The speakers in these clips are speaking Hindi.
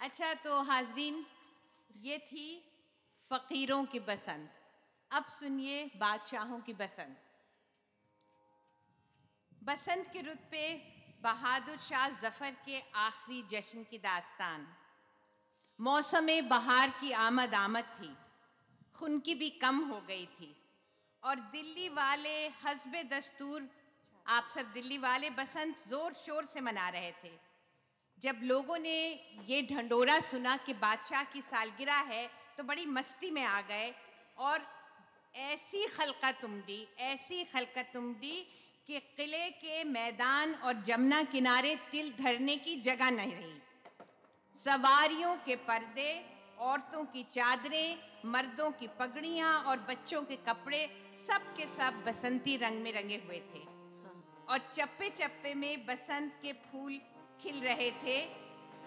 अच्छा तो हाजरीन, ये थी फ़कीरों की बसंत। अब सुनिए बादशाहों की बसंत। बसंत के रुत पे बहादुर शाह जफ़र के आखिरी जश्न की दास्तान। मौसम बहार की आमद आमद थी खुनकी भी कम हो गई थी। और दिल्ली वाले हसब दस्तूर आप सब दिल्ली वाले बसंत ज़ोर शोर से मना रहे थे। जब लोगों ने ये ढंडोरा सुना कि बादशाह की सालगिरह है तो बड़ी मस्ती में आ गए और ऐसी खलका तुम तुमडी ऐसी खलका तुम तुमडी कि किले के मैदान और जमुना किनारे तिल धरने की जगह नहीं रही। सवारियों के पर्दे औरतों की चादरें मर्दों की पगड़ियाँ और बच्चों के कपड़े सब के सब बसंती रंग में रंगे हुए थे। और चप्पे चप्पे में बसंत के फूल खिल रहे थे।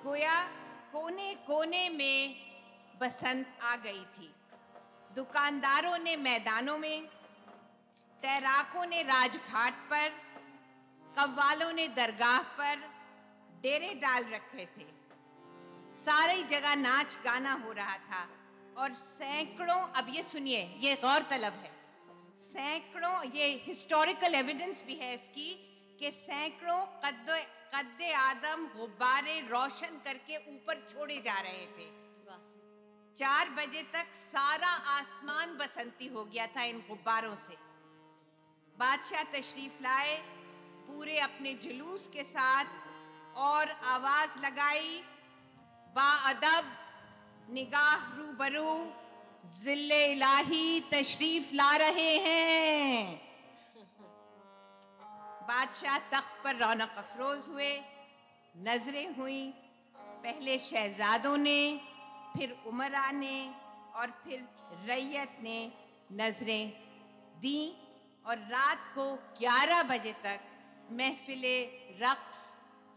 गोया कोने कोने में बसंत आ गई थी। दुकानदारों ने मैदानों में, तैराकों ने राजघाट पर, कव्वालों ने दरगाह पर डेरे डाल रखे थे। सारी जगह नाच गाना हो रहा था और सैकड़ों, अब ये सुनिए, ये गौर तलब है। सैकड़ों, ये हिस्टोरिकल एविडेंस भी है इसकी कि सैकड़ों कद कद आदम गुब्बारे रोशन करके ऊपर छोड़े जा रहे थे। चार बजे तक सारा आसमान बसंती हो गया था इन गुब्बारों से। बादशाह तशरीफ़ लाए पूरे अपने जुलूस के साथ और आवाज़ लगाई बाअदब निगाह रूबरू ज़िले इलाही तशरीफ़ ला रहे हैं। बादशाह तख्त पर रौनक अफरोज हुए, नज़रें हुई, पहले शहजादों ने, फिर उमरा ने और फिर रैयत ने नज़रें दी और रात को 11 बजे तक महफिल रक्स,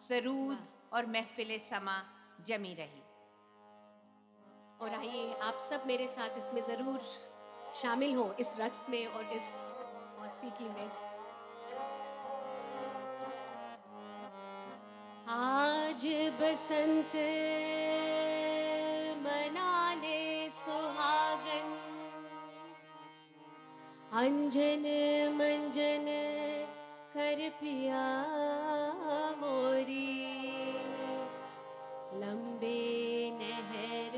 सरूद और महफिल समा जमी रही। और आइए आप सब मेरे साथ इसमें ज़रूर शामिल हों, इस रक्स में और इस मौसीकी में। आज बसंत मनाने सुहागन। अंजन मंजन कर पिया मोरी। लंबे नहर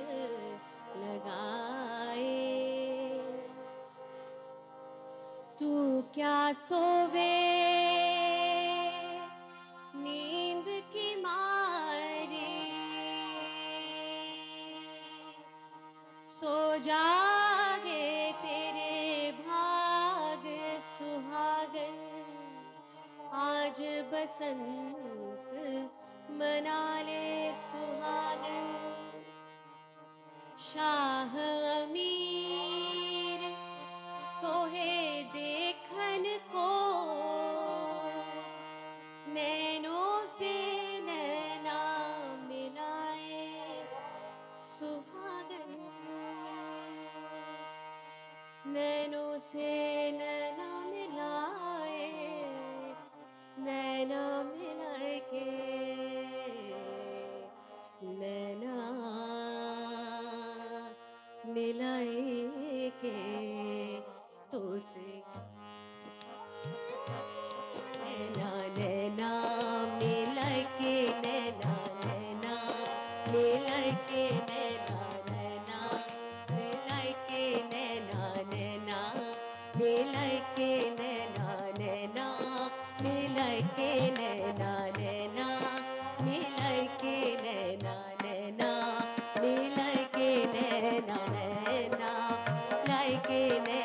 लगाए। तू क्या सोवे? आज बसंत मना ले सुहागन। शाह अमीर, तोहे देखन को। नैनों से नैना मिलाए सुहागन। नैनों से मिलाए लाए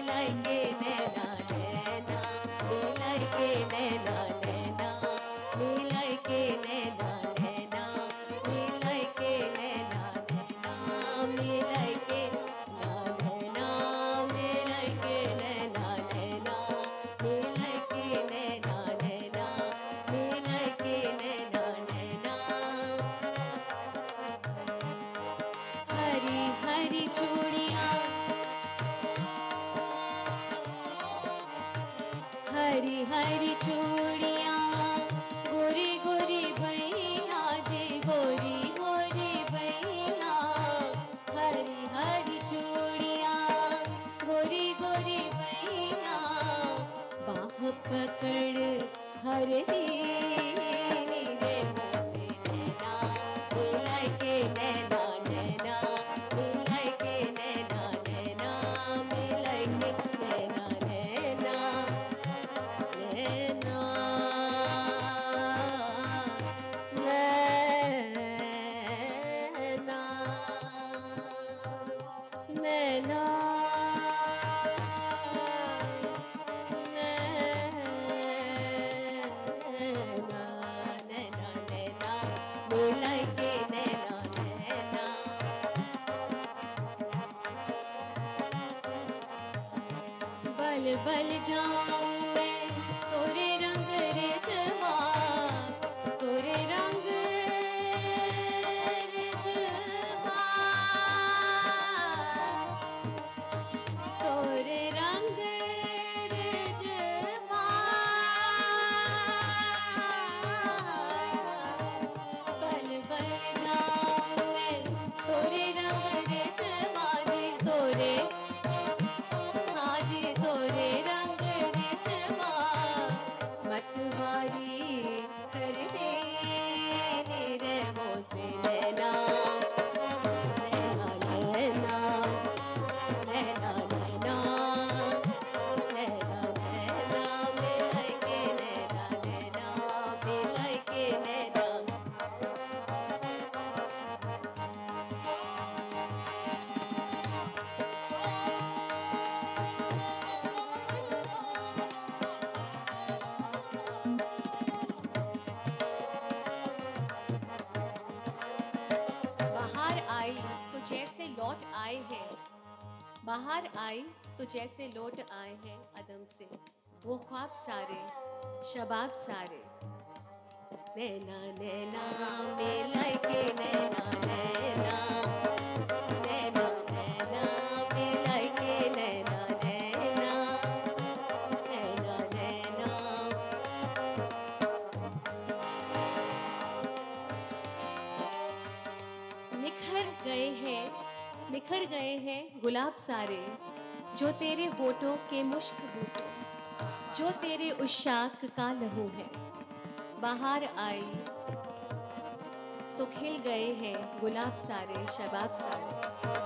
लगे मेरा बल बल जाओ जैसे लौट आए हैं, बाहर आए तो जैसे लौट आए हैं अदम से। वो ख्वाब सारे, शबाब सारे। नैना नैना, मेला के नैना नैना। नैना निखर गए हैं बिखर गए हैं गुलाब सारे, जो तेरे होठों के मुश्क बूटों, जो तेरे उस का लहू है। बाहर आई तो खिल गए हैं गुलाब सारे, शबाब सारे।